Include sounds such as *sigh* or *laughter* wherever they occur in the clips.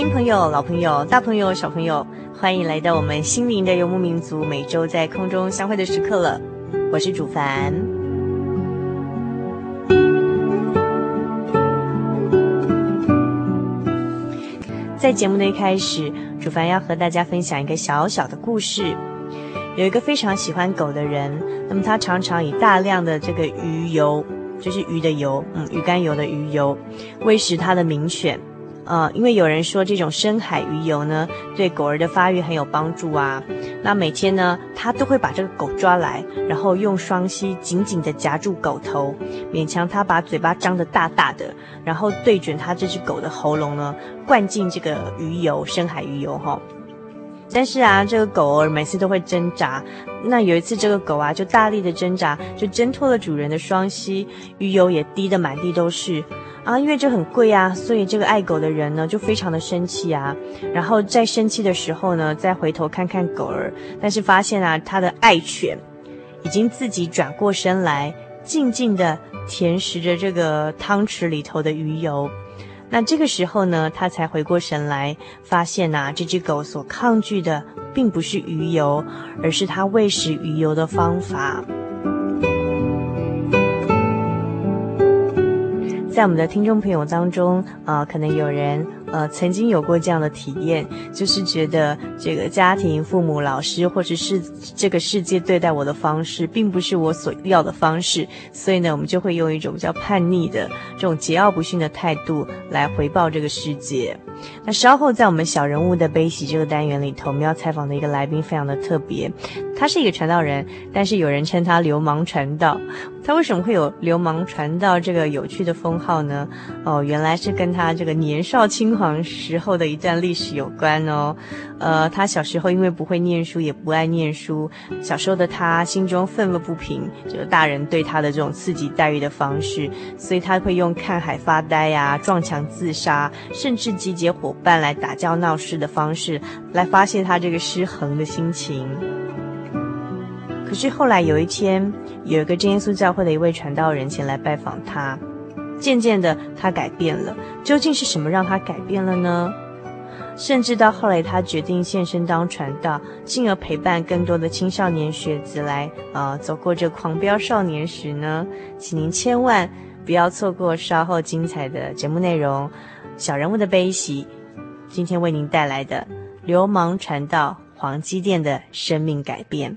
新朋友、老朋友、大朋友、小朋友，欢迎来到我们心灵的游牧民族每周在空中相会的时刻了。我是主凡。在节目的一开始，主凡要和大家分享一个小小的故事。有一个非常喜欢狗的人，那么他常常以大量的这个鱼油，就是鱼的油，嗯，鱼肝油的鱼油，喂食他的名犬。呃，因为有人说这种深海鱼油呢，对狗儿的发育很有帮助啊。那每天呢，他都会把这个狗抓来，然后用双膝紧紧地夹住狗头，勉强它把嘴巴张得大大的，然后对准它这只狗的喉咙呢，灌进这个鱼油，深海鱼油哈。但是啊，这个狗儿每次都会挣扎。那有一次，这个狗啊就大力的挣扎，就挣脱了主人的双膝，鱼油也滴得满地都是。啊，因为这很贵啊，所以这个爱狗的人呢就非常的生气啊。然后在生气的时候呢，再回头看看狗儿，但是发现啊，他的爱犬已经自己转过身来，静静的舔食着这个汤匙里头的鱼油。那这个时候呢，他才回过神来，发现啊，这只狗所抗拒的并不是鱼油，而是他喂食鱼油的方法。在我们的听众朋友当中，啊、可能有人。呃，曾经有过这样的体验，就是觉得这个家庭、父母、老师，或者是这个世界对待我的方式，并不是我所要的方式，所以呢，我们就会用一种比较叛逆的这种桀骜不驯的态度来回报这个世界。那稍后在我们小人物的悲喜这个单元里头，我们要采访的一个来宾非常的特别，他是一个传道人，但是有人称他流氓传道。他为什么会有流氓传道这个有趣的封号呢？哦，原来是跟他这个年少轻时候的一段历史有关哦。呃，他小时候因为不会念书，也不爱念书，小时候的他心中愤愤不平，这个大人对他的这种刺激待遇的方式，所以他会用看海发呆呀、撞墙自杀，甚至集结伙伴来打架闹事的方式，来发泄他这个失衡的心情。可是后来有一天，有一个真耶稣教会的一位传道人前来拜访他。渐渐的，他改变了。究竟是什么让他改变了呢？甚至到后来，他决定献身当传道，进而陪伴更多的青少年学子来，呃，走过这狂飙少年时呢？请您千万不要错过稍后精彩的节目内容。小人物的悲喜，今天为您带来的流氓传道黄基甸的生命改变。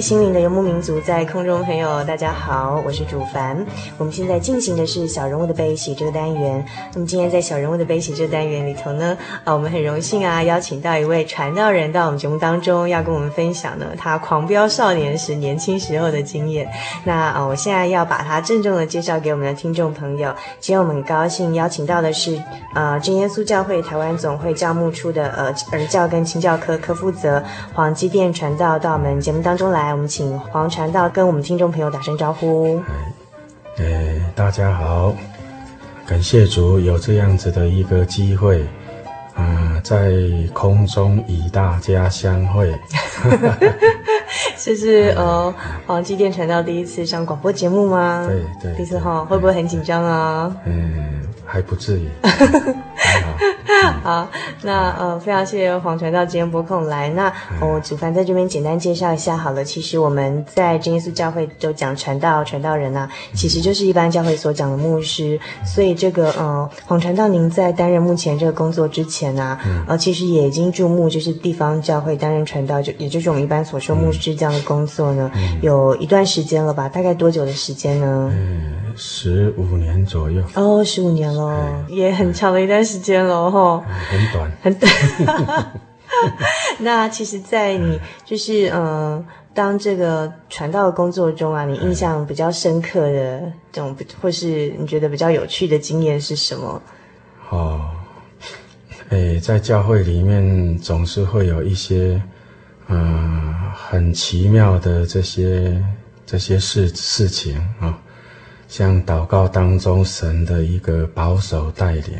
心灵的游牧民族，在空中朋友，大家好，我是主凡。我们现在进行的是小人物的悲喜这个单元。那么今天在小人物的悲喜这个单元里头呢，啊，我们很荣幸啊，邀请到一位传道人到我们节目当中，要跟我们分享呢他狂飙少年时年轻时候的经验。那啊，我现在要把他郑重的介绍给我们的听众朋友。今天我们很高兴邀请到的是呃真耶稣教会台湾总会教牧处的呃儿教跟青教科科负责黄基殿传道到我们节目当中来。来，我们请黄传道跟我们听众朋友打声招呼。哎，大家好，感谢主有这样子的一个机会啊、呃，在空中与大家相会。这 *laughs* 是呃黄基电传道第一次上广播节目吗？对对，第一次哈，会不会很紧张啊？嗯，还不至于。*laughs* *laughs* 好，那呃，非常谢谢黄传道今天拨空来。那我主凡在这边简单介绍一下好了。其实我们在真耶稣教会都讲传道，传道人啊，其实就是一般教会所讲的牧师。所以这个呃，黄传道，您在担任目前这个工作之前啊，呃，其实也已经注目，就是地方教会担任传道，就也就是我们一般所说牧师这样的工作呢，有一段时间了吧？大概多久的时间呢？嗯，十五年左右。哦，十五年了，也很长的一段时间了哈。很短，*laughs* 很短。*laughs* 那其实，在你就是呃，当这个传道的工作中啊，你印象比较深刻的这种，或是你觉得比较有趣的经验是什么？哦，诶，在教会里面总是会有一些呃很奇妙的这些这些事事情啊，哦，像祷告当中神的一个保守带领。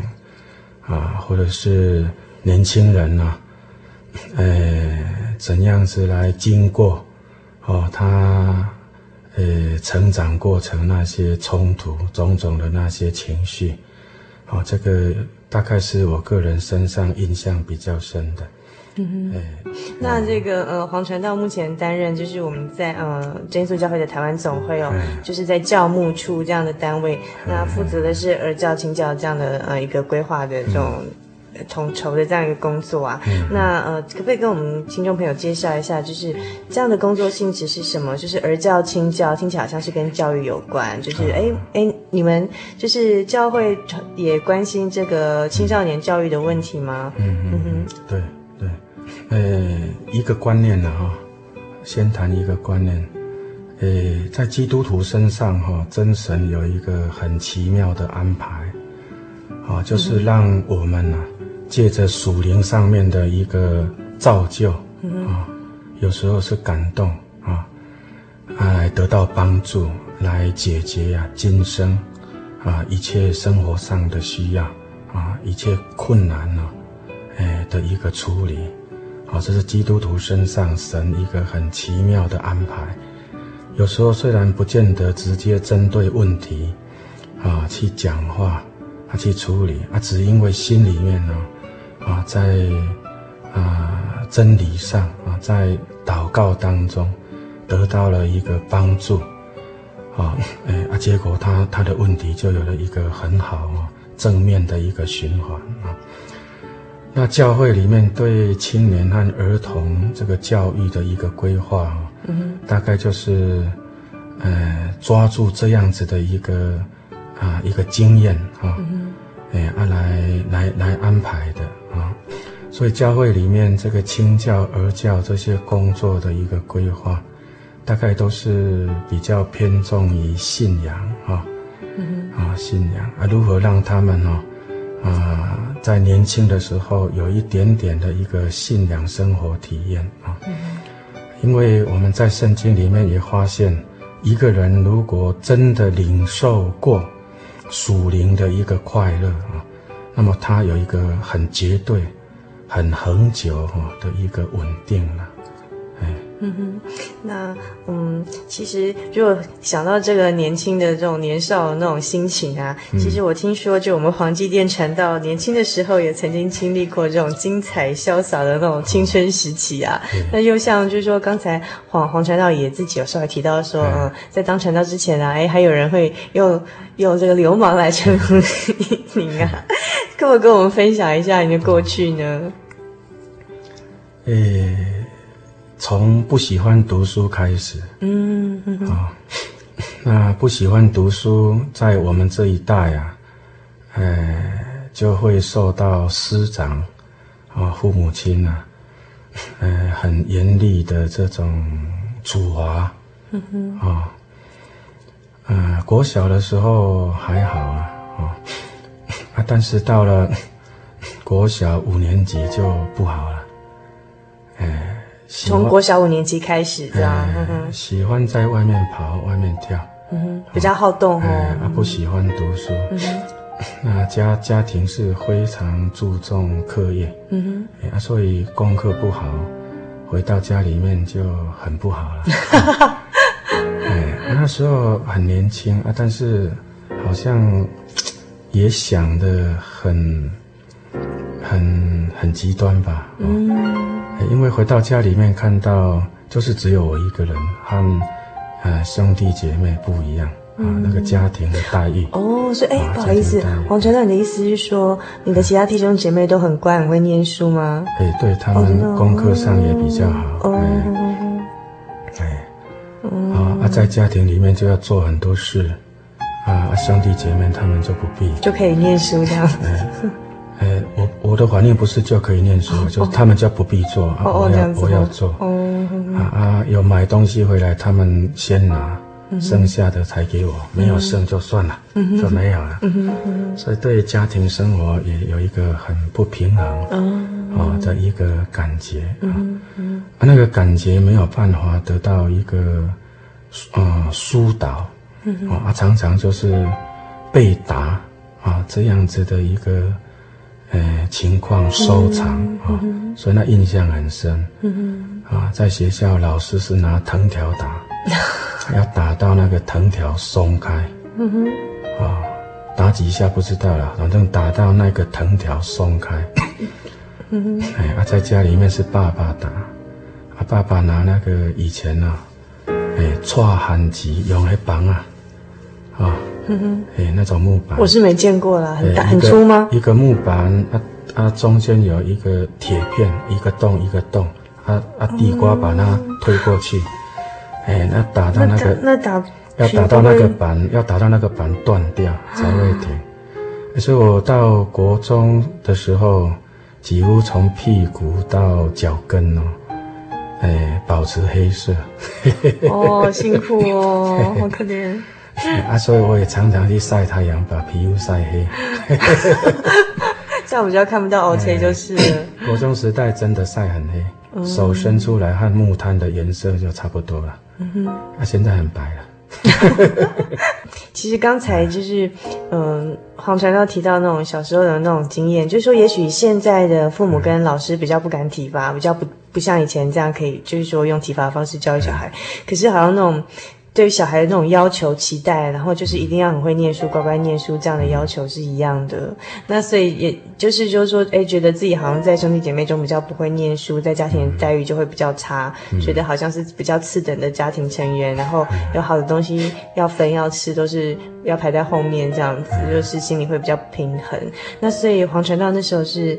啊，或者是年轻人呐、啊，呃，怎样子来经过，哦，他，呃，成长过程那些冲突，种种的那些情绪，哦，这个大概是我个人身上印象比较深的。嗯哼，哎，那这个呃，黄传道目前担任就是我们在呃真耶稣教会的台湾总会哦，嗯、就是在教牧处这样的单位，嗯、那负责的是儿教、青教这样的呃一个规划的这种统筹的这样一个工作啊。嗯、那呃，可不可以跟我们听众朋友介绍一下，就是这样的工作性质是什么？就是儿教、青教听起来好像是跟教育有关，就是哎哎、嗯，你们就是教会也关心这个青少年教育的问题吗？嗯嗯嗯哼，对。呃，一个观念呢，哈，先谈一个观念。呃，在基督徒身上，哈，真神有一个很奇妙的安排，啊，就是让我们呢，借着属灵上面的一个造就，啊，有时候是感动，啊，来得到帮助，来解决啊今生，啊一切生活上的需要，啊一切困难呢，哎的一个处理。啊，这是基督徒身上神一个很奇妙的安排，有时候虽然不见得直接针对问题啊去讲话啊去处理啊，只因为心里面呢啊在啊真理上啊在祷告当中得到了一个帮助啊，哎啊，结果他他的问题就有了一个很好正面的一个循环啊。那教会里面对青年和儿童这个教育的一个规划，嗯，大概就是，呃，抓住这样子的一个啊一个经验啊，嗯，哎啊来来来安排的啊，所以教会里面这个青教儿教这些工作的一个规划，大概都是比较偏重于信仰啊，嗯，啊信仰啊如何让他们哦。啊，在年轻的时候有一点点的一个信仰生活体验啊，因为我们在圣经里面也发现，一个人如果真的领受过属灵的一个快乐啊，那么他有一个很绝对、很恒久哈的一个稳定了。*laughs* 嗯哼，那嗯，其实如果想到这个年轻的这种年少的那种心情啊，嗯、其实我听说，就我们黄基店传道年轻的时候，也曾经经历过这种精彩潇洒的那种青春时期啊。哦、那又像就是说，刚才黄黄传道也自己有稍微提到说，嗯，在当传道之前啊，哎，还有人会用用这个流氓来称呼您啊，*laughs* 可不可以跟我们分享一下你的过去呢？诶。从不喜欢读书开始，嗯，啊、哦，*laughs* 那不喜欢读书，在我们这一代啊，呃，就会受到师长啊、哦、父母亲啊，呃，很严厉的这种处罚，嗯哼，啊、哦，呃，国小的时候还好啊，啊、哦，啊，但是到了国小五年级就不好了，哎。从国小五年级开始，这样、嗯，喜欢在外面跑，外面跳，比较好动哦。啊、嗯，不喜欢读书，嗯，那家家庭是非常注重课业，嗯哼，啊，所以功课不好，回到家里面就很不好了。*laughs* 哎，那时候很年轻啊，但是好像也想的很，很很极端吧，嗯。因为回到家里面看到，就是只有我一个人，和呃兄弟姐妹不一样啊，嗯、那个家庭的待遇。哦，所以哎，不好意思，黄传道，你的意思是说，你的其他弟兄姐妹都很乖，很会念书吗？哎，对，他们功课上也比较好。哦，哎，啊啊，在家庭里面就要做很多事，啊，兄弟姐妹他们就不必，就可以念书这样。呃，我我的怀念不是就可以念书，哦、就他们就不必做，哦、啊，我要我要做，哦、啊啊，有买东西回来，他们先拿，嗯、剩下的才给我，没有剩就算了，嗯、就没有了，所以对家庭生活也有一个很不平衡，哦，啊的一个感觉，啊，那个感觉没有办法得到一个，呃，疏导，嗯、啊，常常就是被打，啊，这样子的一个。呃，情况收藏啊，所以那印象很深。嗯啊，在学校老师是拿藤条打，*laughs* 要打到那个藤条松开。啊，打几下不知道了，反正打到那个藤条松开。哎，啊，在家里面是爸爸打，啊，爸爸拿那个以前呢，哎，搓汗机用来绑啊，啊。嗯哼，哎，那种木板，我是没见过啦，很大很粗吗？一个木板，啊啊，中间有一个铁片，一个洞一个洞，啊啊，地瓜把它推过去，哎，那打到那个，那打要打到那个板，要打到那个板断掉才会停。所以我到国中的时候，几乎从屁股到脚跟哦，哎，保持黑色。哦，辛苦哦，好可怜。啊，所以我也常常去晒太阳，把皮肤晒黑。*laughs* 这样我们就要看不到 OK 就是了。*coughs* 国中时代真的晒很黑，嗯、手伸出来和木炭的颜色就差不多了。嗯哼，啊，现在很白了。*laughs* 其实刚才就是，*laughs* 嗯、呃，黄传道提到那种小时候的那种经验，就是说，也许现在的父母跟老师比较不敢体罚，比较不不像以前这样可以，就是说用体罚方式教育小孩。嗯、可是好像那种。对于小孩的那种要求、期待，然后就是一定要很会念书、乖乖念书这样的要求是一样的。那所以也就是就是说，哎，觉得自己好像在兄弟姐妹中比较不会念书，在家庭的待遇就会比较差，嗯、觉得好像是比较次等的家庭成员，然后有好的东西要分要吃，都是要排在后面这样子，就是心里会比较不平衡。那所以黄传道那时候是。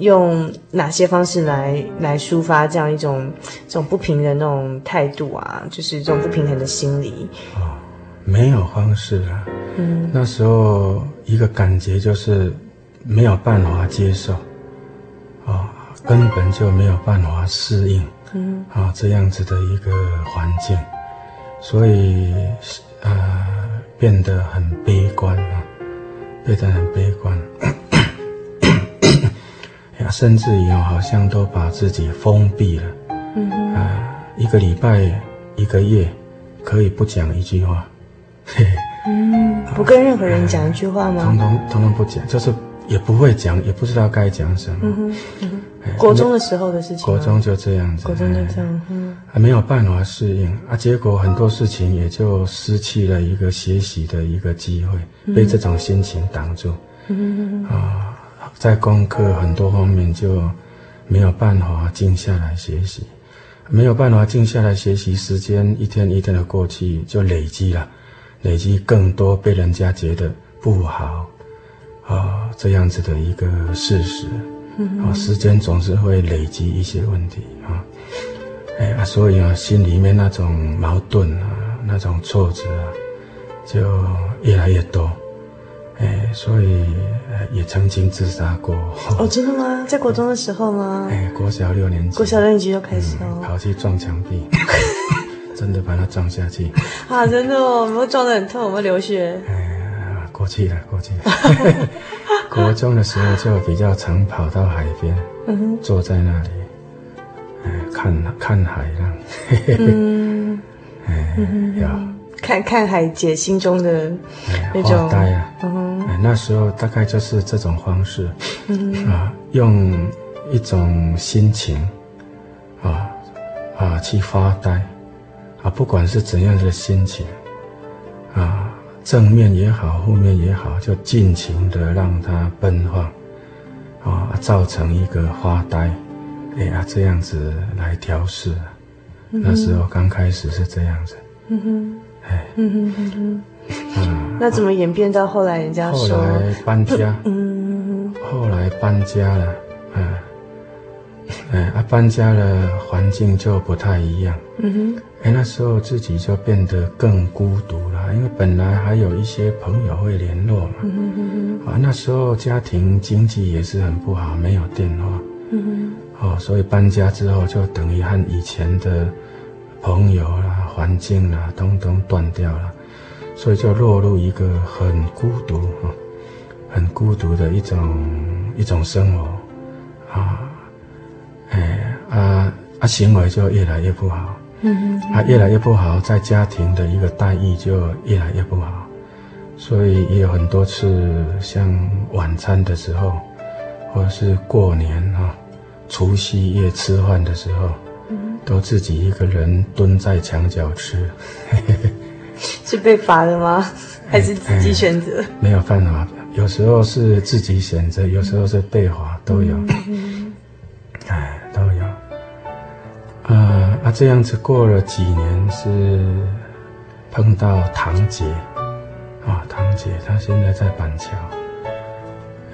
用哪些方式来来抒发这样一种这种不平的那种态度啊？就是这种不平衡的心理。哦，没有方式啊。嗯，那时候一个感觉就是没有办法接受，哦，根本就没有办法适应，嗯，啊、哦，这样子的一个环境，所以啊、呃，变得很悲观啊，变得很悲观。甚至于好像都把自己封闭了，嗯哼，啊、呃，一个礼拜、一个月，可以不讲一句话，嘿，嗯，不跟任何人讲一句话吗？通通通通不讲，就是也不会讲，也不知道该讲什么。嗯哼，嗯哼，国中的时候的事情。国中就这样子。国中就这样，嗯，还没有办法适应啊，结果很多事情也就失去了一个学习的一个机会，被这种心情挡住。嗯哼，啊。在功课很多方面就没有办法静下来学习，没有办法静下来学习，时间一天一天的过去，就累积了，累积更多被人家觉得不好啊这样子的一个事实。啊，时间总是会累积一些问题啊，哎啊，所以啊，心里面那种矛盾啊，那种挫折啊，就越来越多。哎，所以也曾经自杀过。哦，真的吗？在国中的时候吗？哎，国小六年级。国小六年级就开始哦。嗯、跑去撞墙壁，*laughs* 真的把它撞下去。*laughs* 啊，真的哦，我们撞得很痛，我们流血。哎，过去了，过去了。*laughs* 国中的时候就比较常跑到海边，坐在那里，哎，看看海浪。嗯。哎，要。看看海姐心中的那种发呆啊，嗯、哎，那时候大概就是这种方式，嗯、啊，用一种心情，啊啊去发呆，啊，不管是怎样的心情，啊，正面也好，负面也好，就尽情的让它奔放，啊，造成一个发呆，哎呀，这样子来调试，嗯、那时候刚开始是这样子，嗯哼。哎，嗯哼哼哼，嗯，那怎么演变到后来人家说？后来搬家，嗯，后来搬家了，嗯，哎，啊，搬家了，环境就不太一样，嗯哼，哎，那时候自己就变得更孤独了，因为本来还有一些朋友会联络嘛，嗯哼哼哼，啊，那时候家庭经济也是很不好，没有电话，嗯哼，哦，所以搬家之后就等于和以前的朋友啦。环境啦，通通断掉了，所以就落入一个很孤独啊、很孤独的一种一种生活，啊，哎啊啊，行为就越来越不好，嗯嗯，啊，越来越不好，在家庭的一个待遇就越来越不好，所以也有很多次，像晚餐的时候，或者是过年啊，除夕夜吃饭的时候。都自己一个人蹲在墙角吃，*laughs* *laughs* 是被罚的吗？还是自己选择？没有办法，有时候是自己选择，有时候是被罚，都有。哎，都有。啊啊，这样子过了几年，是碰到堂姐啊，堂姐她现在在板桥，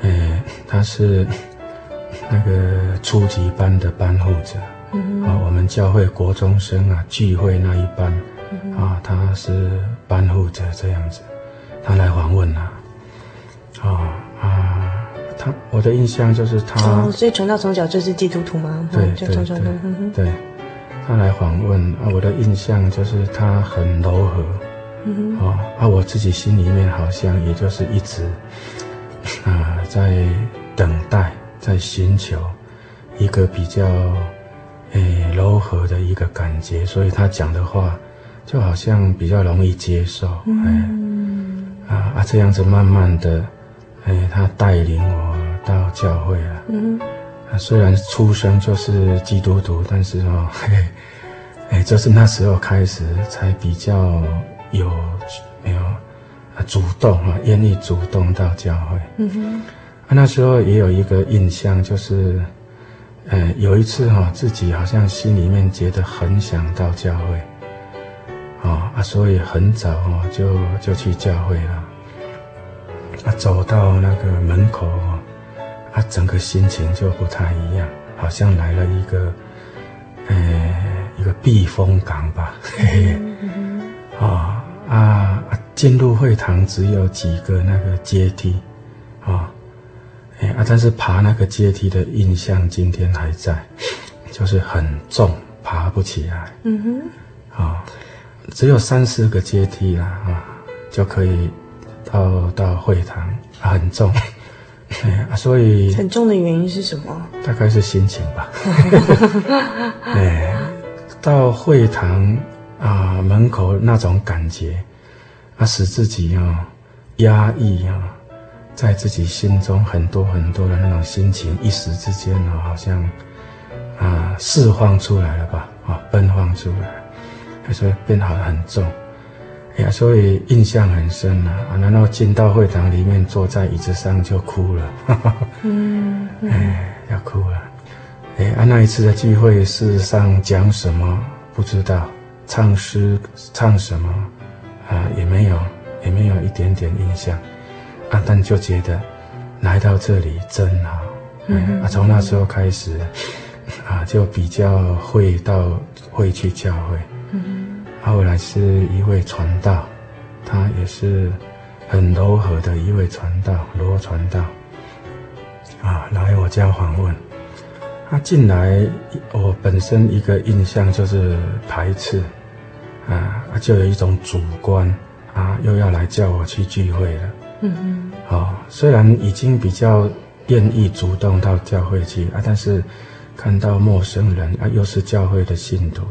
哎，她是那个初级班的班后者。啊，我们教会国中生啊聚会那一班，啊，他是班护者这样子，他来访问啊，啊啊，他我的印象就是他，哦，所以传道从小就是基督徒吗？对对对，对，他来访问啊，我的印象就是他很柔和，嗯哼，啊，啊，我自己心里面好像也就是一直啊在等待，在寻求一个比较。哎，柔和的一个感觉，所以他讲的话就好像比较容易接受。嗯、哎，啊啊，这样子慢慢的，哎，他带领我到教会了。嗯，啊，虽然出生就是基督徒，但是哦，*laughs* 嘿，哎，就是那时候开始才比较有没有啊主动啊，愿意主动到教会。嗯哼，啊那时候也有一个印象，就是，呃，有一次哈、啊，自己好像心里面觉得很想到教会，啊啊，所以很早就就去教会了。啊，走到那个门口啊，啊，整个心情就不太一样，好像来了一个，呃。一个避风港吧，嘿嘿，啊啊，进入会堂只有几个那个阶梯，啊，哎啊，但是爬那个阶梯的印象今天还在，就是很重，爬不起来。嗯哼，啊，只有三四个阶梯啦，啊，就可以到到会堂，啊，很重，*laughs* 所以很重的原因是什么？大概是心情吧，*laughs* 哎。到会堂啊门口那种感觉，啊使自己啊压抑啊，在自己心中很多很多的那种心情，一时之间啊好像啊释放出来了吧，啊奔放出来，所以变好很重，哎呀，所以印象很深呐啊，然后进到会堂里面，坐在椅子上就哭了，哈哈嗯，*laughs* 嗯，哎要哭了。哎，啊，那一次的聚会，事实上讲什么不知道，唱诗唱什么啊也没有，也没有一点点印象，啊，但就觉得来到这里真好，嗯，啊，从那时候开始，啊，就比较会到会去教会，嗯，后来是一位传道，他也是很柔和的一位传道，罗传道，啊，来我家访问。他进来，我本身一个印象就是排斥，啊，就有一种主观，啊，又要来叫我去聚会了。嗯嗯。哦，虽然已经比较愿意主动到教会去啊，但是看到陌生人啊，又是教会的信徒，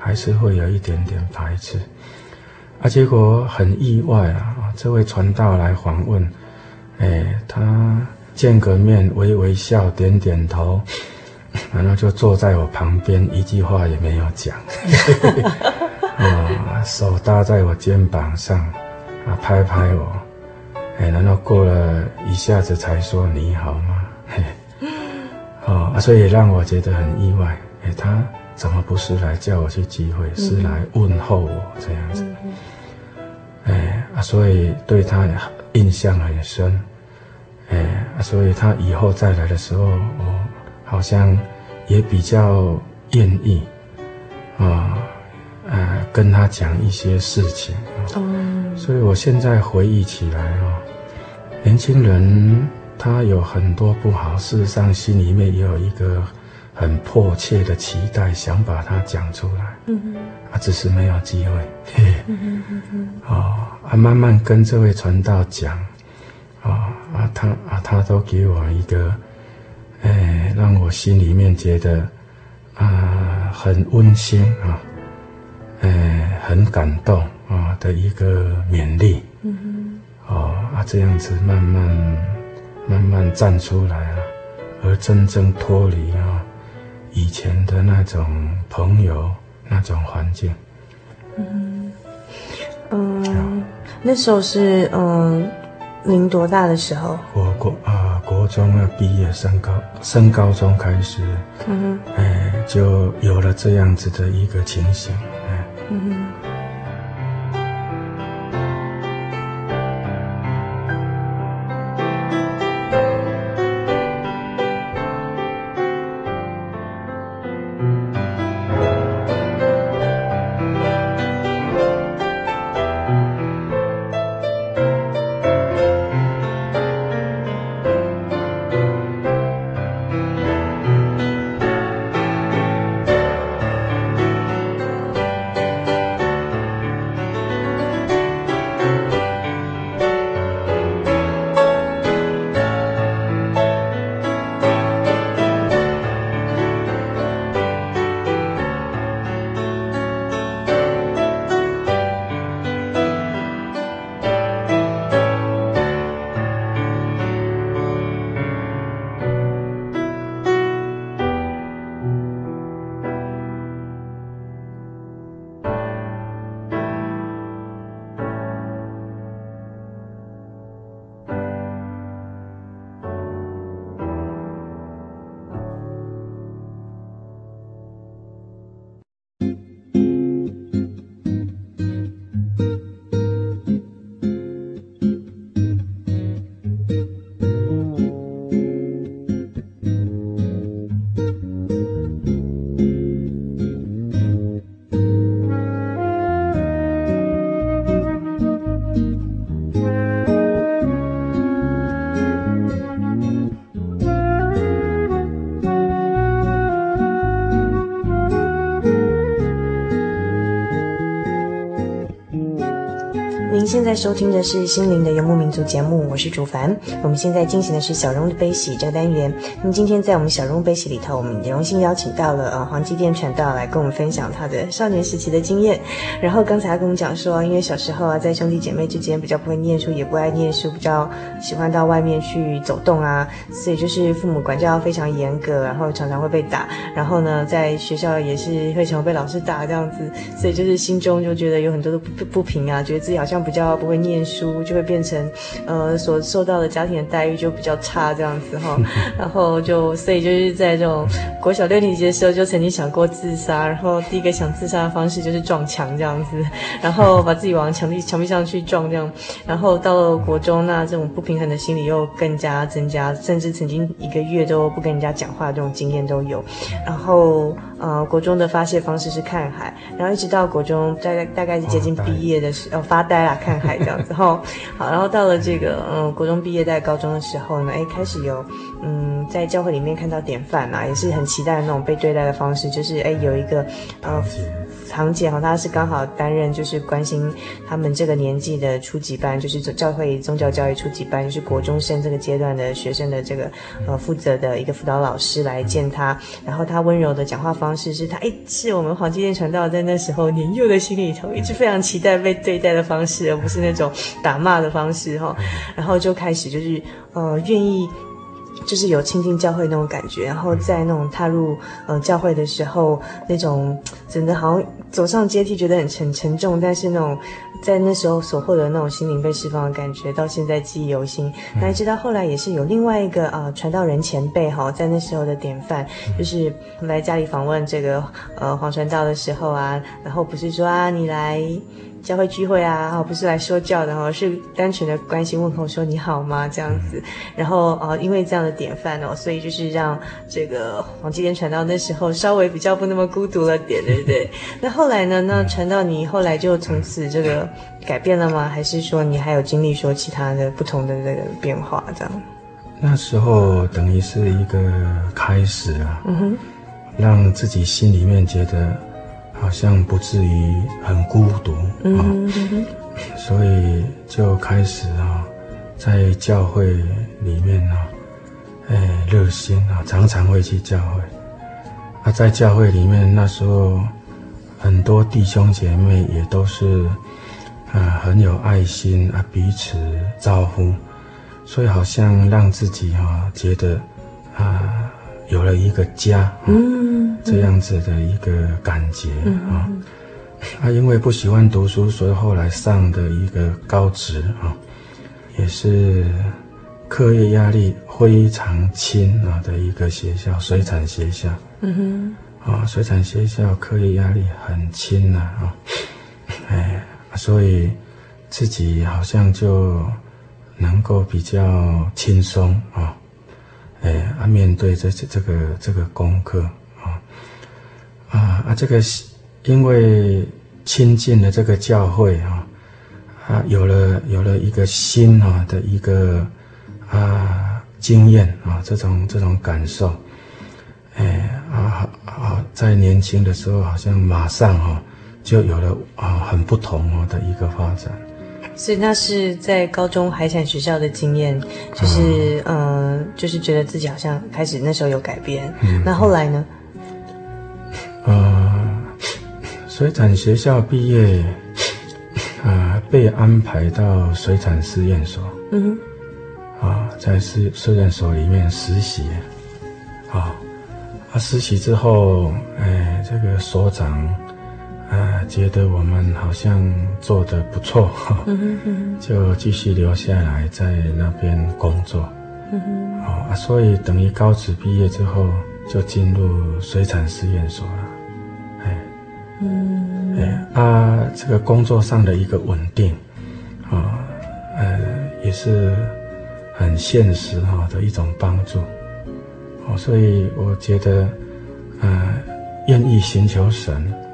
还是会有一点点排斥。啊，结果很意外啊，这位传道来访问，哎，他见个面，微微笑，点点头。*laughs* 然后就坐在我旁边，一句话也没有讲，*laughs* 啊，手搭在我肩膀上，啊，拍拍我，哎，然后过了一下子才说你好吗？嘿，*laughs* 哦，所以让我觉得很意外，哎，他怎么不是来叫我去聚会，是来问候我这样子，哎，啊，所以对他印象很深，哎，所以他以后再来的时候，我。好像也比较愿意啊，呃，跟他讲一些事情。哦，所以我现在回忆起来哦，年轻人他有很多不好，事实上心里面也有一个很迫切的期待，想把它讲出来。嗯哼，啊，只是没有机会。嘿嘿嗯哼嗯 *laughs* 啊，慢慢跟这位传道讲，啊啊，他啊，他都给我一个。哎，让我心里面觉得啊、呃、很温馨啊，哎很感动啊的一个勉励，嗯哼，哦啊这样子慢慢慢慢站出来了，而真正脱离啊以前的那种朋友那种环境，嗯嗯，嗯那时候是嗯您多大的时候？我国啊。国中啊毕业升高，升高中开始，嗯哼，哎，就有了这样子的一个情形，哎，嗯哼。现在收听的是《心灵的游牧民族》节目，我是主凡。我们现在进行的是小人物的悲喜这个单元。那么今天在我们小人物悲喜里头，我们也荣幸邀请到了呃黄基甸传道来跟我们分享他的少年时期的经验。然后刚才他跟我们讲说，因为小时候啊，在兄弟姐妹之间比较不会念书，也不爱念书，比较喜欢到外面去走动啊，所以就是父母管教非常严格，然后常常会被打。然后呢，在学校也是会常被老师打这样子，所以就是心中就觉得有很多的不不平啊，觉得自己好像比较不会念书，就会变成，呃，所受到的家庭的待遇就比较差这样子哈。*laughs* 然后就所以就是在这种国小六年级的时候，就曾经想过自杀。然后第一个想自杀的方式就是撞墙这样子，*laughs* 然后把自己往墙壁墙壁上去撞这样。然后到了国中，那这种不平衡的心理又更加增加，甚至曾经一个月都不跟人家讲话的这种经验都有。然后呃，国中的发泄方式是看海，然后一直到国中大概大概是接近毕业的时候，发呆啦，看海这样子。后 *laughs* 好，然后到了这个嗯，国中毕业在高中的时候呢，哎，开始有嗯，在教会里面看到典范啊，也是很期待的那种被对待的方式，就是哎，有一个呃。堂姐哈，她是刚好担任就是关心他们这个年纪的初级班，就是教会宗教教育初级班，就是国中生这个阶段的学生的这个呃负责的一个辅导老师来见他，然后他温柔的讲话方式是他哎，是我们黄基甸传道在那时候年幼的心里头一直非常期待被对待的方式，而不是那种打骂的方式哈，然后就开始就是呃愿意。就是有亲近教会那种感觉，然后在那种踏入呃教会的时候，那种真的好像走上阶梯觉得很沉沉重，但是那种在那时候所获得的那种心灵被释放的感觉，到现在记忆犹新。那直到后来也是有另外一个啊、呃、传道人前辈哈，在那时候的典范，就是来家里访问这个呃黄传道的时候啊，然后不是说啊你来。教会聚会啊，哦，不是来说教的哦，是单纯的关心问候，说你好吗？这样子，然后呃，因为这样的典范哦，所以就是让这个黄继天传到那时候稍微比较不那么孤独了点，对不对？那后来呢？那传到你后来就从此这个改变了吗？还是说你还有经历说其他的不同的这个变化？这样？那时候等于是一个开始啊，嗯哼，让自己心里面觉得。好像不至于很孤独啊，嗯、所以就开始啊，在教会里面啊，哎，热心啊，常常会去教会。啊，在教会里面那时候，很多弟兄姐妹也都是啊很有爱心啊，彼此招呼，所以好像让自己啊觉得啊。有了一个家，嗯，这样子的一个感觉啊，他、因为不喜欢读书，所以后来上的一个高职啊，也是课业压力非常轻啊的一个学校，水产学校，嗯哼，啊，水产学校课业压力很轻呐啊，哎，所以自己好像就能够比较轻松啊。哎，啊，面对这这这个这个功课啊，啊啊，这个因为亲近了这个教会啊，啊，有了有了一个新啊的一个啊经验啊，这种这种感受，哎啊啊，在年轻的时候好像马上哈就有了啊很不同的一个发展。所以那是在高中海产学校的经验，就是嗯、呃，就是觉得自己好像开始那时候有改变。嗯、那后来呢？呃，水产学校毕业，啊、呃，被安排到水产试验所。嗯哼。啊，在试试验所里面实习。啊，啊，实习之后，哎，这个所长。啊，觉得我们好像做的不错，嗯哼嗯、*laughs* 就继续留下来在那边工作。嗯啊，所以等于高职毕业之后就进入水产试验所了。哎，嗯，哎，啊，这个工作上的一个稳定，啊，呃，也是很现实哈的一种帮助。哦，所以我觉得，啊，愿意寻求神，啊。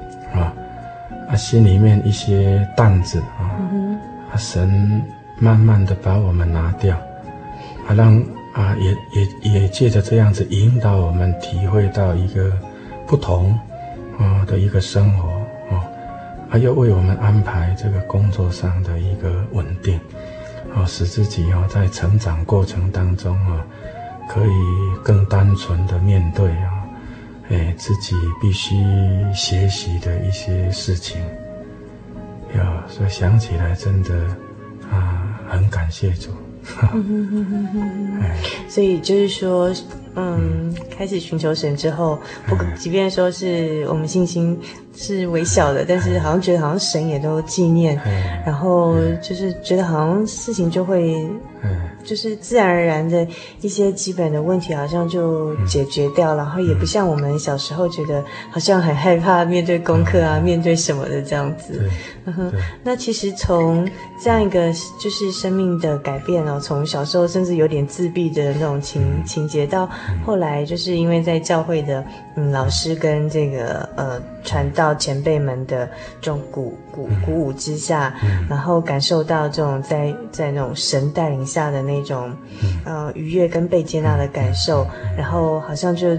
啊，心里面一些担子啊，啊，神慢慢的把我们拿掉，啊，让啊，也也也借着这样子引导我们体会到一个不同啊的一个生活啊，还要为我们安排这个工作上的一个稳定，啊，使自己啊在成长过程当中啊，可以更单纯的面对啊，哎，自己必须学习的一些事情，呀，所以想起来真的啊，很感谢主。所以就是说。嗯，开始寻求神之后，不，即便说是我们信心是微小的，但是好像觉得好像神也都纪念，然后就是觉得好像事情就会。就是自然而然的一些基本的问题，好像就解决掉，然后也不像我们小时候觉得好像很害怕面对功课啊，面对什么的这样子。嗯哼，那其实从这样一个就是生命的改变哦，从小时候甚至有点自闭的那种情情节，到后来就是因为在教会的嗯老师跟这个呃传道前辈们的这种鼓鼓鼓舞之下，然后感受到这种在在那种神带领下的那。种，呃，愉悦跟被接纳的感受，然后好像就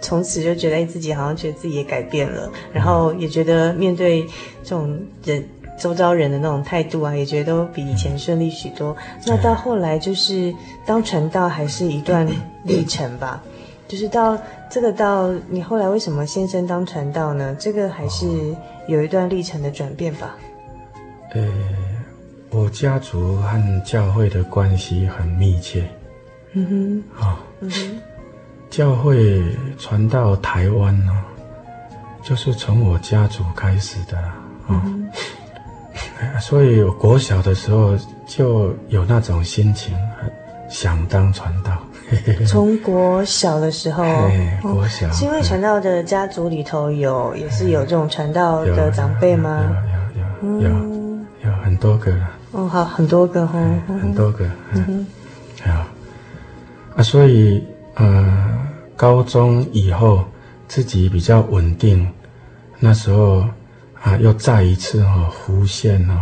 从此就觉得，哎，自己好像觉得自己也改变了，然后也觉得面对这种人周遭人的那种态度啊，也觉得都比以前顺利许多。那到后来就是当传道还是一段历程吧，就是到这个到你后来为什么先生当传道呢？这个还是有一段历程的转变吧。呃。我家族和教会的关系很密切，嗯哼，啊，嗯哼，教会传到台湾呢，就是从我家族开始的，啊，*laughs* 所以我国小的时候就有那种心情，想当传道。*laughs* 从国小的时候，国小是因为传道的家族里头有，也是有这种传道的长辈吗？有有有有有很多个。哦，好，很多个哈，很多个，嗯，好，啊，所以呃，高中以后自己比较稳定，那时候啊，又再一次哈、哦、浮现哦，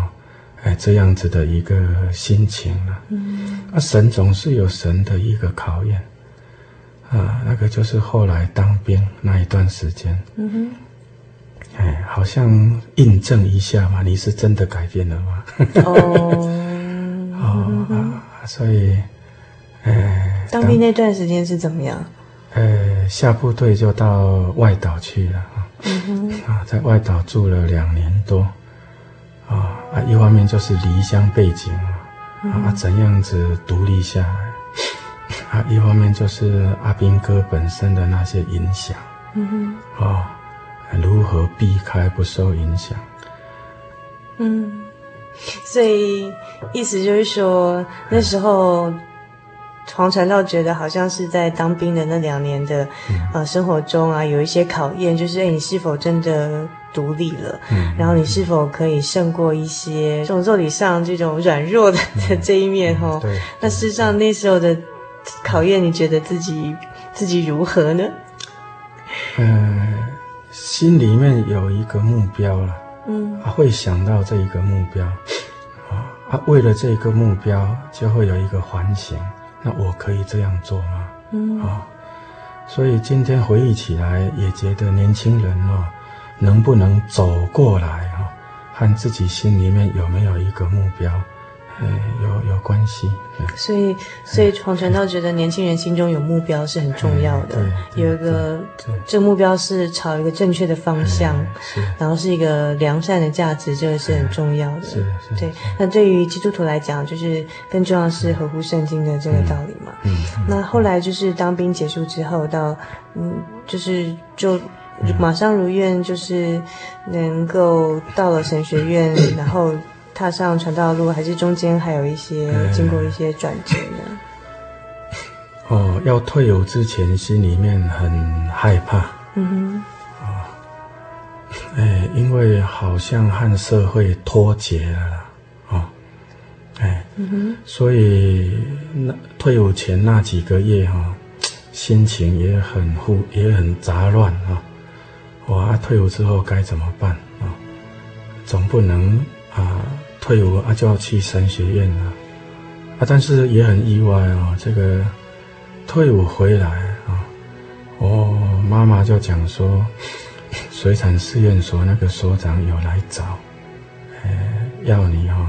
哎，这样子的一个心情了，嗯，啊，神总是有神的一个考验，啊，那个就是后来当兵那一段时间，嗯哼。哎，好像印证一下嘛，你是真的改变了吗？哦，*laughs* 哦，所以，哎，当兵那段时间是怎么样？呃，下部队就到外岛去了啊，嗯，啊，在外岛住了两年多，啊啊，一方面就是离乡背景啊，怎样子独立下来，啊，一方面就是阿兵哥本身的那些影响，嗯哼，啊。如何避开不受影响？嗯，所以意思就是说，那时候黄传道觉得好像是在当兵的那两年的、嗯、呃生活中啊，有一些考验，就是哎，你是否真的独立了？嗯，然后你是否可以胜过一些这种肉体上这种软弱的的这一面？哈、嗯，对。那事实上那时候的考验，你觉得自己自己如何呢？嗯。心里面有一个目标了，嗯，他会想到这一个目标，啊，他为了这个目标就会有一个反省，那我可以这样做吗？嗯，啊，所以今天回忆起来也觉得年轻人哦，能不能走过来啊，和自己心里面有没有一个目标？哎，有有关系，所以所以黄传道觉得年轻人心中有目标是很重要的，有一个这个目标是朝一个正确的方向，然后是一个良善的价值，这个是很重要的。是是，对。那对于基督徒来讲，就是更重要是合乎圣经的这个道理嘛。嗯。那后来就是当兵结束之后，到嗯，就是就马上如愿，就是能够到了神学院，然后。踏上传道路，还是中间还有一些经过一些转折呢？哦，要退伍之前，心里面很害怕。嗯哼。哦，哎，因为好像和社会脱节了啦。哦，哎，嗯哼。所以那退伍前那几个月哈、哦，心情也很复，也很杂乱啊。哇、哦，退伍之后该怎么办啊、哦？总不能啊。退伍啊，就要去神学院了，啊，但是也很意外哦。这个退伍回来啊，哦妈妈就讲说，水产试验所那个所长有来找，呃，要你哈、哦、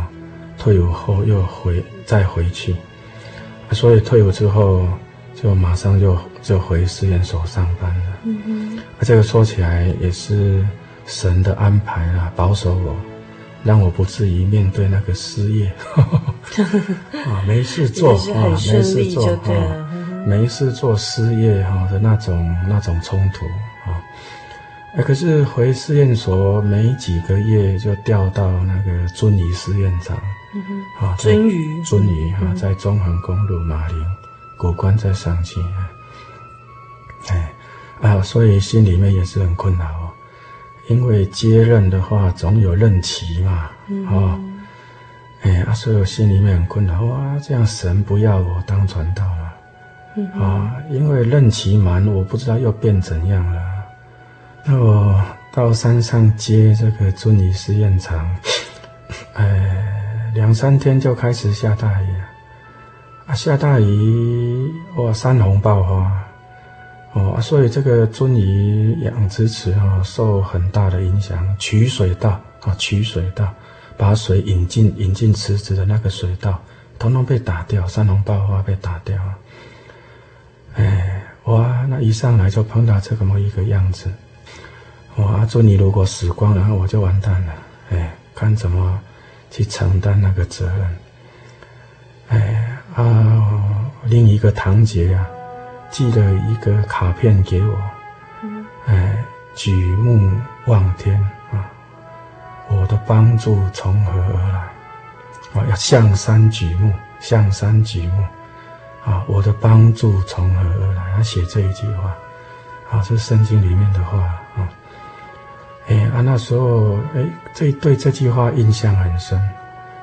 退伍后又回再回去，所以退伍之后就马上就就回试验所上班了。嗯嗯，啊，这个说起来也是神的安排啊，保守我。让我不至于面对那个失业，*laughs* 啊，没事做啊，没事做啊，没事做失业哈的那种那种冲突啊，哎，可是回试验所没几个月就调到那个遵义试验场，嗯啊，遵义，遵义哈，在中横公路马陵，古关在上去，哎，啊，所以心里面也是很困扰。因为接任的话，总有任期嘛，嗯、哦，哎，以我心里面很困扰，哇，这样神不要我当传道了，啊、嗯。哦，因为任期满，我不知道又变怎样了。那我到山上接这个鱒鱼试验场，哎，两三天就开始下大雨，啊，下大雨，哇，山洪爆发。哦，所以这个鱒鱼养殖池啊，受很大的影响。取水道啊，取水道，把水引进引进池子的那个水道，统统被打掉，山洪爆发被打掉。哎，哇，那一上来就碰到这么一个样子。哇，鱒鱼如果死光了，我就完蛋了。哎，看怎么去承担那个责任。哎啊，另一个堂姐啊。寄了一个卡片给我，哎，举目望天啊，我的帮助从何而来？啊，要向山举目，向山举目，啊，我的帮助从何而来？他写这一句话，啊，这是圣经里面的话啊。哎，啊，那时候，哎，这对这句话印象很深。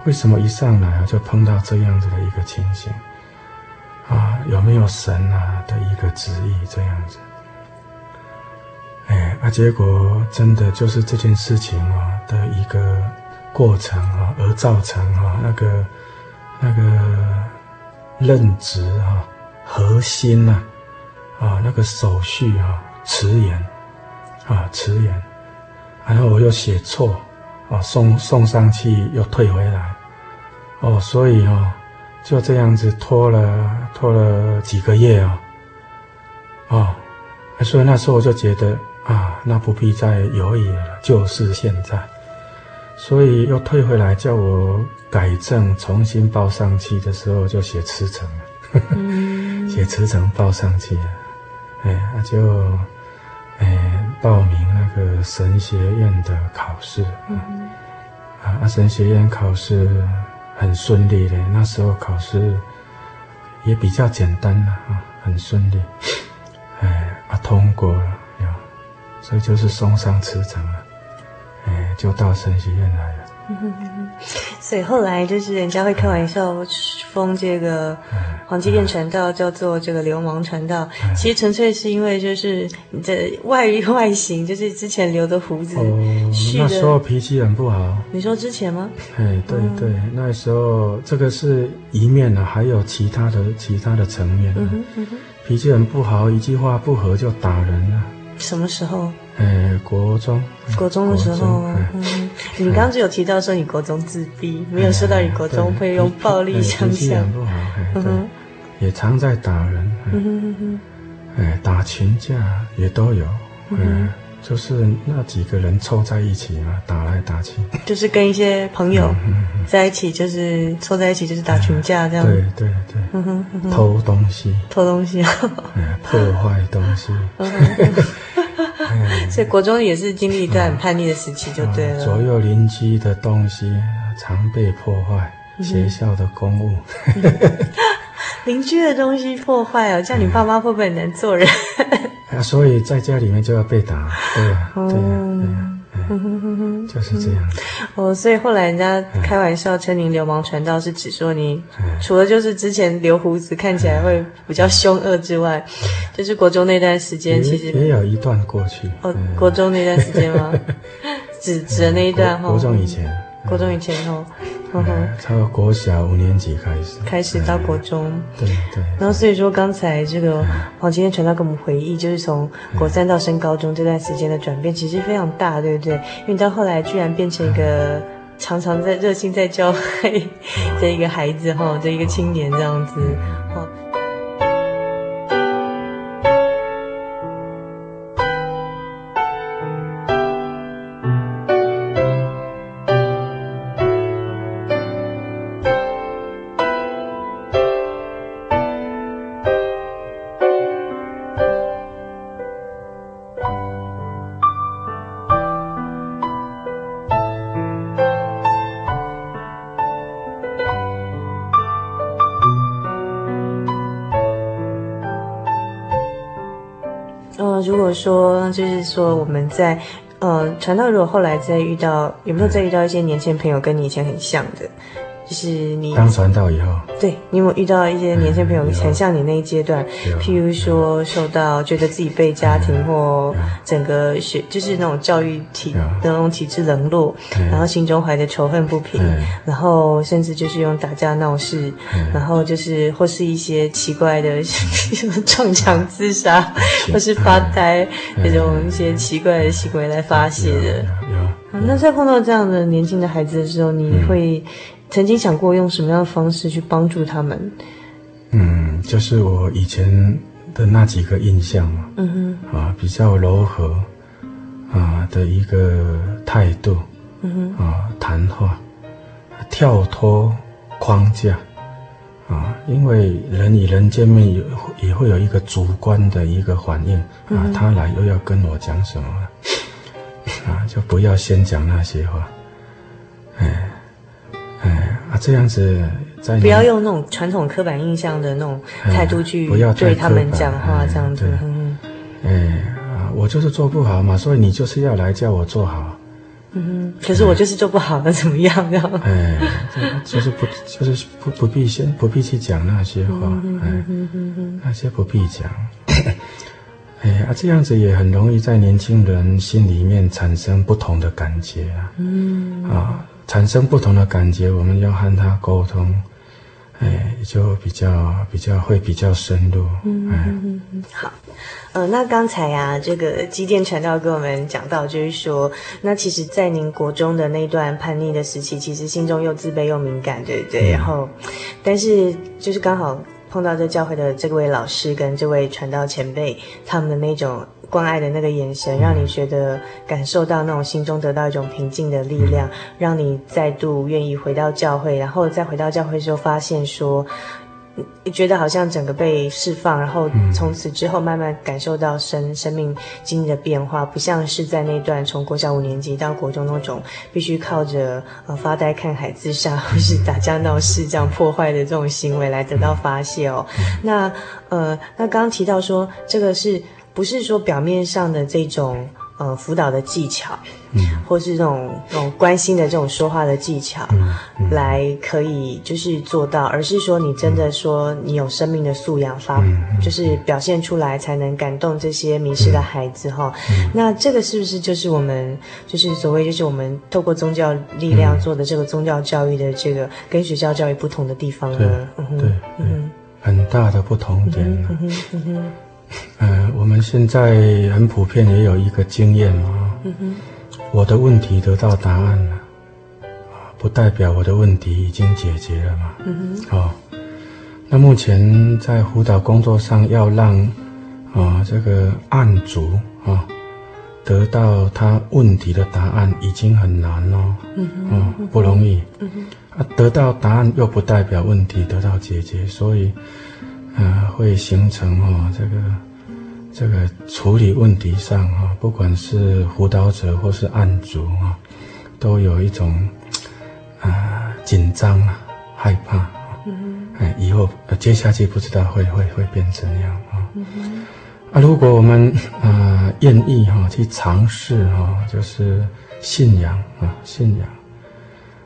为什么一上来啊，就碰到这样子的一个情形？啊，有没有神啊的一个旨意这样子？哎，啊，结果真的就是这件事情啊的一个过程啊，而造成啊那个那个任职啊核心呐啊，啊那个手续啊迟延啊迟延，然后我又写错啊送送上去又退回来哦，所以啊。就这样子拖了拖了几个月啊，哦，所以那时候我就觉得啊，那不必再犹豫了，就是现在，所以又退回来叫我改正，重新报上去的时候就写辞呈了，嗯、*laughs* 写辞呈报上去了，哎，那就哎报名那个神学院的考试，嗯、啊，神学院考试。很顺利的，那时候考试也比较简单了啊，很顺利，哎啊通过了，所以就是送上磁场了，哎就到神学院来了。*laughs* 所以后来就是人家会开玩笑封这个黄基甸传道叫做这个流氓传道，其实纯粹是因为就是你的外外形，*laughs* 就是之前留的胡子，哦，那时候脾气很不好。你说之前吗？哎，对对，那时候这个是一面啊，还有其他的其他的层面。嗯哼嗯哼，脾气很不好，一句话不合就打人了。什么时候？呃，国中，国中的时候吗？嗯，你刚刚只有提到说你国中自闭，没有说到你国中会用暴力相向。也常在打人。哎，打群架也都有。嗯，就是那几个人凑在一起嘛，打来打去。就是跟一些朋友在一起，就是凑在一起，就是打群架这样。对对对。偷东西。偷东西啊。破坏东西。*laughs* 所以国中也是经历一段很叛逆的时期，就对了。左右邻居的东西常被破坏，学校的公物。*laughs* 邻居的东西破坏哦，叫你爸妈会不会很难做人？*laughs* 啊，所以在家里面就要被打，对呀，对呀。就是这样。哦，所以后来人家开玩笑称您流氓传道，是指说你除了就是之前留胡子看起来会比较凶恶之外，就是国中那段时间其实也有一段过去。哦，国中那段时间吗？*laughs* 指指的那一段哈，国中以前，国中以前哦，嗯哼，从国小五年级开始，开始到国中，对对。然后所以说，刚才这个黄今天传道给我们回忆，就是从国三到升高中这段时间的转变，其实非常大，对不对？因为你到后来居然变成一个常常在热心在教会这一个孩子哈，这一个青年这样子，说就是说，我们在呃传道，如果后来再遇到，有没有再遇到一些年轻朋友跟你以前很像的？就是你当传道以后，对，你有没有遇到一些年轻朋友很像你那一阶段？譬如说，受到觉得自己被家庭或整个学，就是那种教育体那种体制冷落，然后心中怀着仇恨不平，然后甚至就是用打架闹事，然后就是或是一些奇怪的 *laughs* 什么撞墙自杀，或是发呆那种一些奇怪的行为来发泄的。那在碰到这样的年轻的孩子的时候，你会？曾经想过用什么样的方式去帮助他们？嗯，就是我以前的那几个印象嘛，嗯哼，啊，比较柔和啊的一个态度，嗯哼，啊，谈话，跳脱框架，啊，因为人与人见面也也会有一个主观的一个反应，啊，他来又要跟我讲什么，*coughs* 啊，就不要先讲那些话，哎。哎啊，这样子在不要用那种传统刻板印象的那种态度去对他们讲话，这样子。哎啊，我就是做不好嘛，所以你就是要来叫我做好。嗯哼，可是我就是做不好，那怎么样？呢。哎，就是不，就是不不必先不必去讲那些话，哎，那些不必讲。*laughs* 哎啊，这样子也很容易在年轻人心里面产生不同的感觉啊。嗯啊。产生不同的感觉，我们要和他沟通，哎，就比较比较会比较深入。嗯嗯嗯，好，呃，那刚才呀、啊，这个基甸传道跟我们讲到，就是说，那其实，在您国中的那段叛逆的时期，其实心中又自卑又敏感，对不对？嗯、然后，但是就是刚好碰到这教会的这位老师跟这位传道前辈，他们的那种。关爱的那个眼神，让你觉得感受到那种心中得到一种平静的力量，嗯、让你再度愿意回到教会，然后再回到教会的时候，发现说，你觉得好像整个被释放，然后从此之后慢慢感受到生生命经历的变化，不像是在那段从国小五年级到国中那种必须靠着呃发呆看海自杀或是打架闹事这样破坏的这种行为来得到发泄哦。那呃，那刚刚提到说这个是。不是说表面上的这种呃辅导的技巧，嗯，或是这种这种关心的这种说话的技巧，嗯，嗯，来可以就是做到，而是说你真的说你有生命的素养发，嗯，就是表现出来才能感动这些迷失的孩子哈。嗯，那这个是不是就是我们就是所谓就是我们透过宗教力量做的这个宗教教育的这个跟学校教育不同的地方呢？对，嗯哼，对，嗯，很大的不同点。嗯我们现在很普遍也有一个经验嘛，嗯哼，我的问题得到答案了，不代表我的问题已经解决了嘛，嗯哼，哦，那目前在辅导工作上要让啊、哦、这个案主啊、哦、得到他问题的答案已经很难哦，嗯哼，哦，不容易，嗯哼，啊，得到答案又不代表问题得到解决，所以。呃，会形成哈，这个这个处理问题上哈，不管是辅导者或是案主啊，都有一种啊紧张啊、害怕。嗯。哎，以后接下去不知道会会会变怎样啊？嗯。啊，如果我们啊愿意哈去尝试哈，就是信仰啊，信仰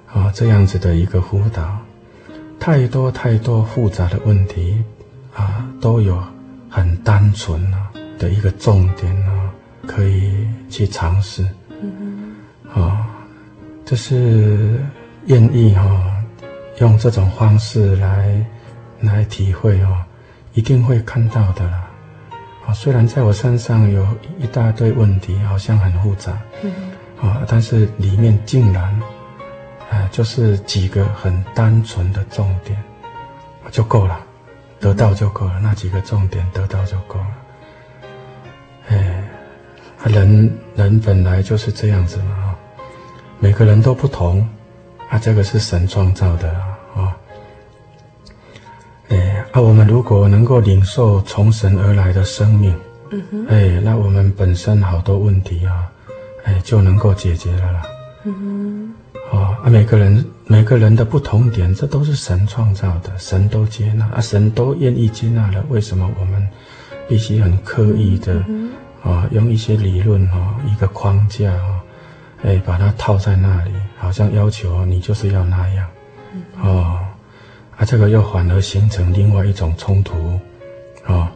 啊这样子的一个辅导，太多太多复杂的问题。啊，都有很单纯啊的一个重点啊，可以去尝试。嗯哼，啊，就是愿意哈用这种方式来来体会哦，一定会看到的啦。啊，虽然在我身上有一大堆问题，好像很复杂，嗯，啊，但是里面竟然，哎，就是几个很单纯的重点，就够了，得到就够了，那几个重点得到就够了。哎，人人本来就是这样子嘛，每个人都不同，啊，这个是神创造的啊。哎，啊，我们如果能够领受从神而来的生命，嗯哼，哎，那我们本身好多问题啊，哎，就能够解决了啦。嗯哼，啊，每个人每个人的不同点，这都是神创造的，神都接纳啊，神都愿意接纳了，为什么我们必须很刻意的，嗯、啊，用一些理论啊，一个框架啊，哎，把它套在那里，好像要求你就是要那样，嗯、啊。啊，这个又反而形成另外一种冲突，啊、哦，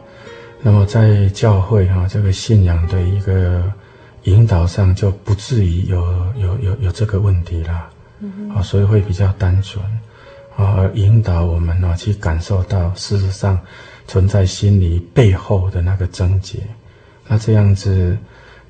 那么在教会哈、哦，这个信仰的一个引导上，就不至于有有有有这个问题啦，啊、嗯哦，所以会比较单纯，啊、哦，而引导我们呢、哦、去感受到事实上存在心理背后的那个症结，那这样子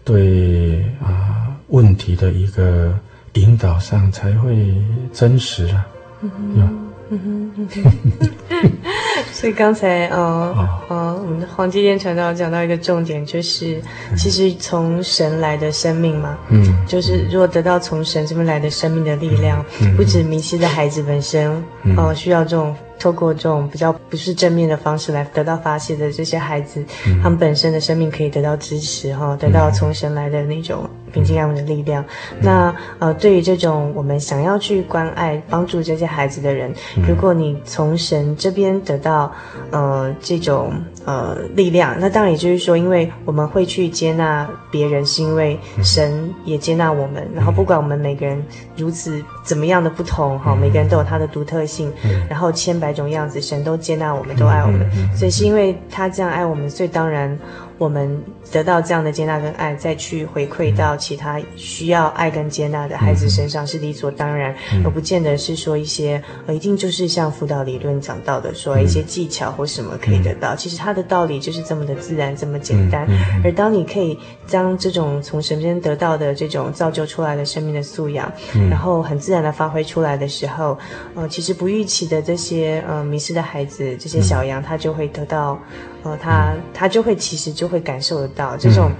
对啊问题的一个引导上才会真实啊，嗯。嗯哼，*laughs* 所以刚才呃呃，我们的黄继天传道讲到一个重点，就是其实从神来的生命嘛，嗯，就是如果得到从神这边来的生命的力量，不止迷失的孩子本身，哦、呃，需要这种。透过这种比较不是正面的方式来得到发泄的这些孩子，嗯、他们本身的生命可以得到支持哈，得到从神来的那种平静他们的力量。嗯、那呃，对于这种我们想要去关爱、帮助这些孩子的人，嗯、如果你从神这边得到呃这种呃力量，那当然也就是说，因为我们会去接纳别人，是因为神也接纳我们。嗯、然后不管我们每个人如此怎么样的不同哈，每个人都有他的独特性，嗯、然后千百。种样子，神都接纳我们，都爱我们，所以是因为他这样爱我们，所以当然我们得到这样的接纳跟爱，再去回馈到其他需要爱跟接纳的孩子身上，是理所当然，嗯、而不见得是说一些呃，一定就是像辅导理论讲到的，说一些技巧或什么可以得到。嗯、其实他的道理就是这么的自然，这么简单。而当你可以将这种从神间得到的这种造就出来的生命的素养，嗯、然后很自然的发挥出来的时候，呃，其实不预期的这些。呃，迷失的孩子，这些小羊，他就会得到，呃，他他就会其实就会感受得到这种，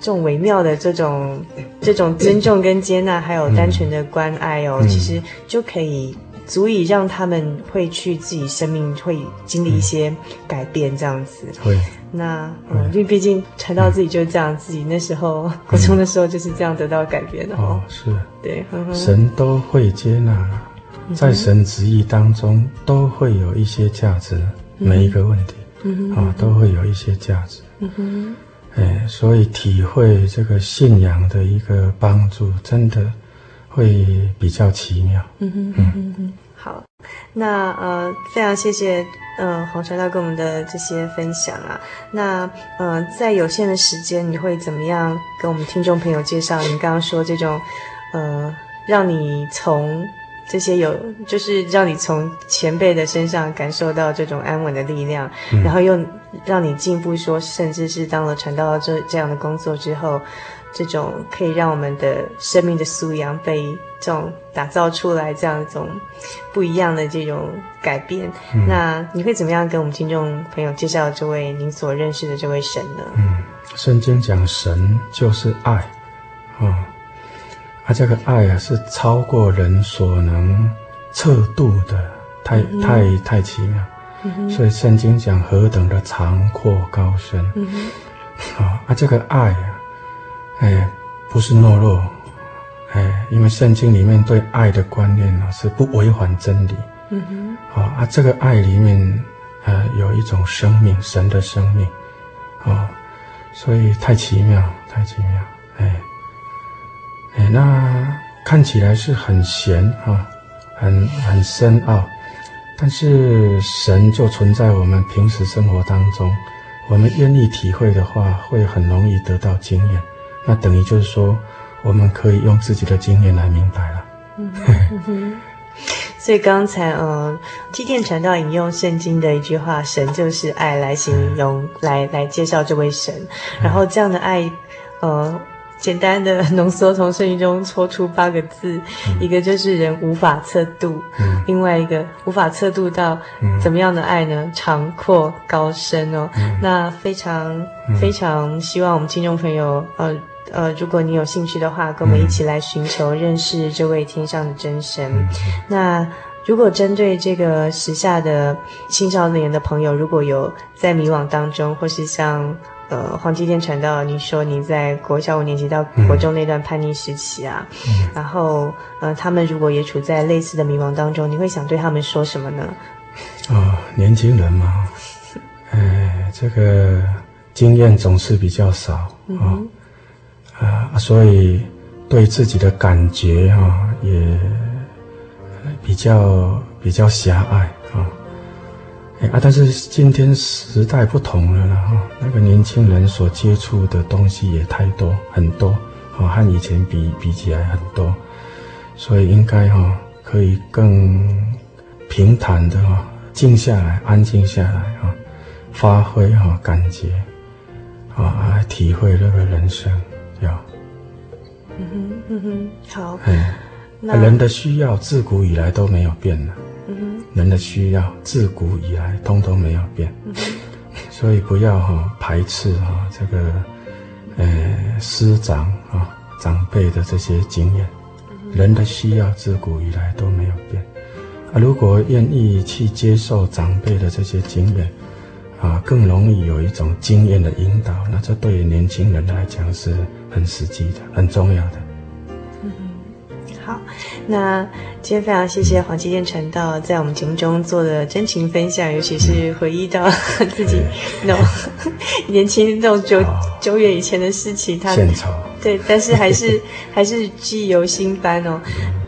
这种微妙的这种，这种尊重跟接纳，还有单纯的关爱哦，其实就可以足以让他们会去自己生命会经历一些改变，这样子。会。那嗯，因为毕竟传到自己就是这样，自己那时候国中的时候就是这样得到改变的哦。是。对，神都会接纳。在神旨意当中，都会有一些价值，每一个问题，嗯哼，啊，都会有一些价值，嗯哼，哎，所以体会这个信仰的一个帮助，真的会比较奇妙，嗯哼，嗯哼，好，那呃，非常谢谢呃黄传道跟我们的这些分享啊，那呃，在有限的时间，你会怎么样跟我们听众朋友介绍？你刚刚说这种呃，让你从这些有，就是让你从前辈的身上感受到这种安稳的力量，嗯、然后又让你进步说，甚至是当了传道这这样的工作之后，这种可以让我们的生命的素养被这种打造出来，这样一种不一样的这种改变。嗯、那你会怎么样跟我们听众朋友介绍这位您所认识的这位神呢？嗯，圣经讲神就是爱，啊、哦。他、啊、这个爱啊，是超过人所能测度的，太太太奇妙。嗯、哼所以圣经讲何等的长阔高深。嗯啊，这个爱啊，哎，不是懦弱，哎，因为圣经里面对爱的观念呢、啊，是不违反真理。嗯哼。啊，啊，这个爱里面，呃，有一种生命，神的生命。啊，所以太奇妙，太奇妙，哎。哎，那看起来是很玄啊，很很深奥，但是神就存在我们平时生活当中，我们愿意体会的话，会很容易得到经验。那等于就是说，我们可以用自己的经验来明白了。嗯，*laughs* 所以刚才呃，梯殿传道引用圣经的一句话“神就是爱”来形容，来来介绍这位神，然后这样的爱，呃。简单的浓缩，从圣经中抽出八个字，嗯、一个就是人无法测度，嗯、另外一个无法测度到怎么样的爱呢？长阔高深哦。嗯、那非常、嗯、非常希望我们听众朋友，呃呃，如果你有兴趣的话，跟我们一起来寻求认识这位天上的真神。嗯、那如果针对这个时下的青少年的朋友，如果有在迷惘当中，或是像。呃，黄继天传道，你说你在国小五年级到国中那段叛逆时期啊，嗯、然后呃，他们如果也处在类似的迷茫当中，你会想对他们说什么呢？哦，年轻人嘛，哎，这个经验总是比较少啊，嗯哼。呃，所以对自己的感觉哈、哦、也比较比较狭隘啊。啊！但是今天时代不同了啦哈，那个年轻人所接触的东西也太多很多，啊，和以前比比起来很多，所以应该哈可以更平坦的哈静下来，安静下来哈，发挥哈感觉，啊，来体会这个人生，要，嗯哼嗯哼，好，哎，那人的需要自古以来都没有变了。人的需要自古以来通通没有变，嗯、所以不要哈、哦、排斥哈、哦、这个，呃师长啊、哦、长辈的这些经验，人的需要自古以来都没有变，啊如果愿意去接受长辈的这些经验，啊更容易有一种经验的引导，那这对于年轻人来讲是很实际的、很重要的。好，那今天非常谢谢黄继建传道在我们节目中做的真情分享，尤其是回忆到自己那种 *laughs* 年轻那种久久远以前的事情，他对，但是还是还是记忆犹新般哦。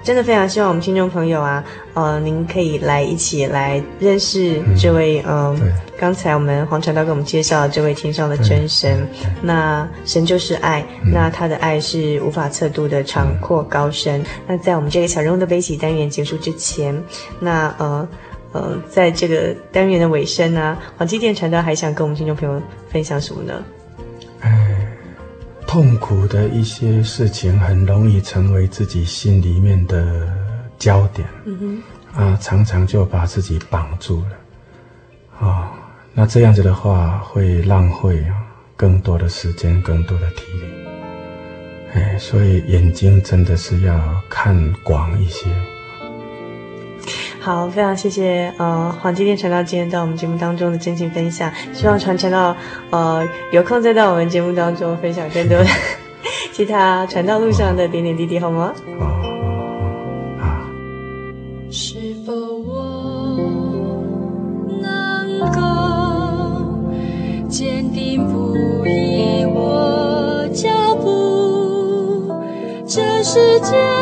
真的非常希望我们听众朋友啊，呃，您可以来一起来认识这位，嗯，呃、刚才我们黄传道给我们介绍的这位天上的真神。那神就是爱，嗯、那他的爱是无法测度的长阔高深。嗯、那在我们这个小人物的悲喜单元结束之前，那呃呃，在这个单元的尾声呢，黄基电传道还想跟我们听众朋友分享什么呢？痛苦的一些事情很容易成为自己心里面的焦点，嗯哼，啊，常常就把自己绑住了，啊、哦，那这样子的话会浪费更多的时间，更多的体力，哎，所以眼睛真的是要看广一些。好，非常谢谢呃黄金店传道今天到我们节目当中的真情分享，希望传承到呃有空再到我们节目当中分享更多的 *laughs* 其他传道路上的点点滴滴，好吗？好，好。是否我能够坚定不移我脚步，这世界。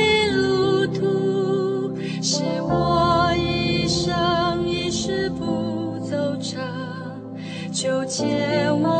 一路途，是我一生一世不走岔，就借我。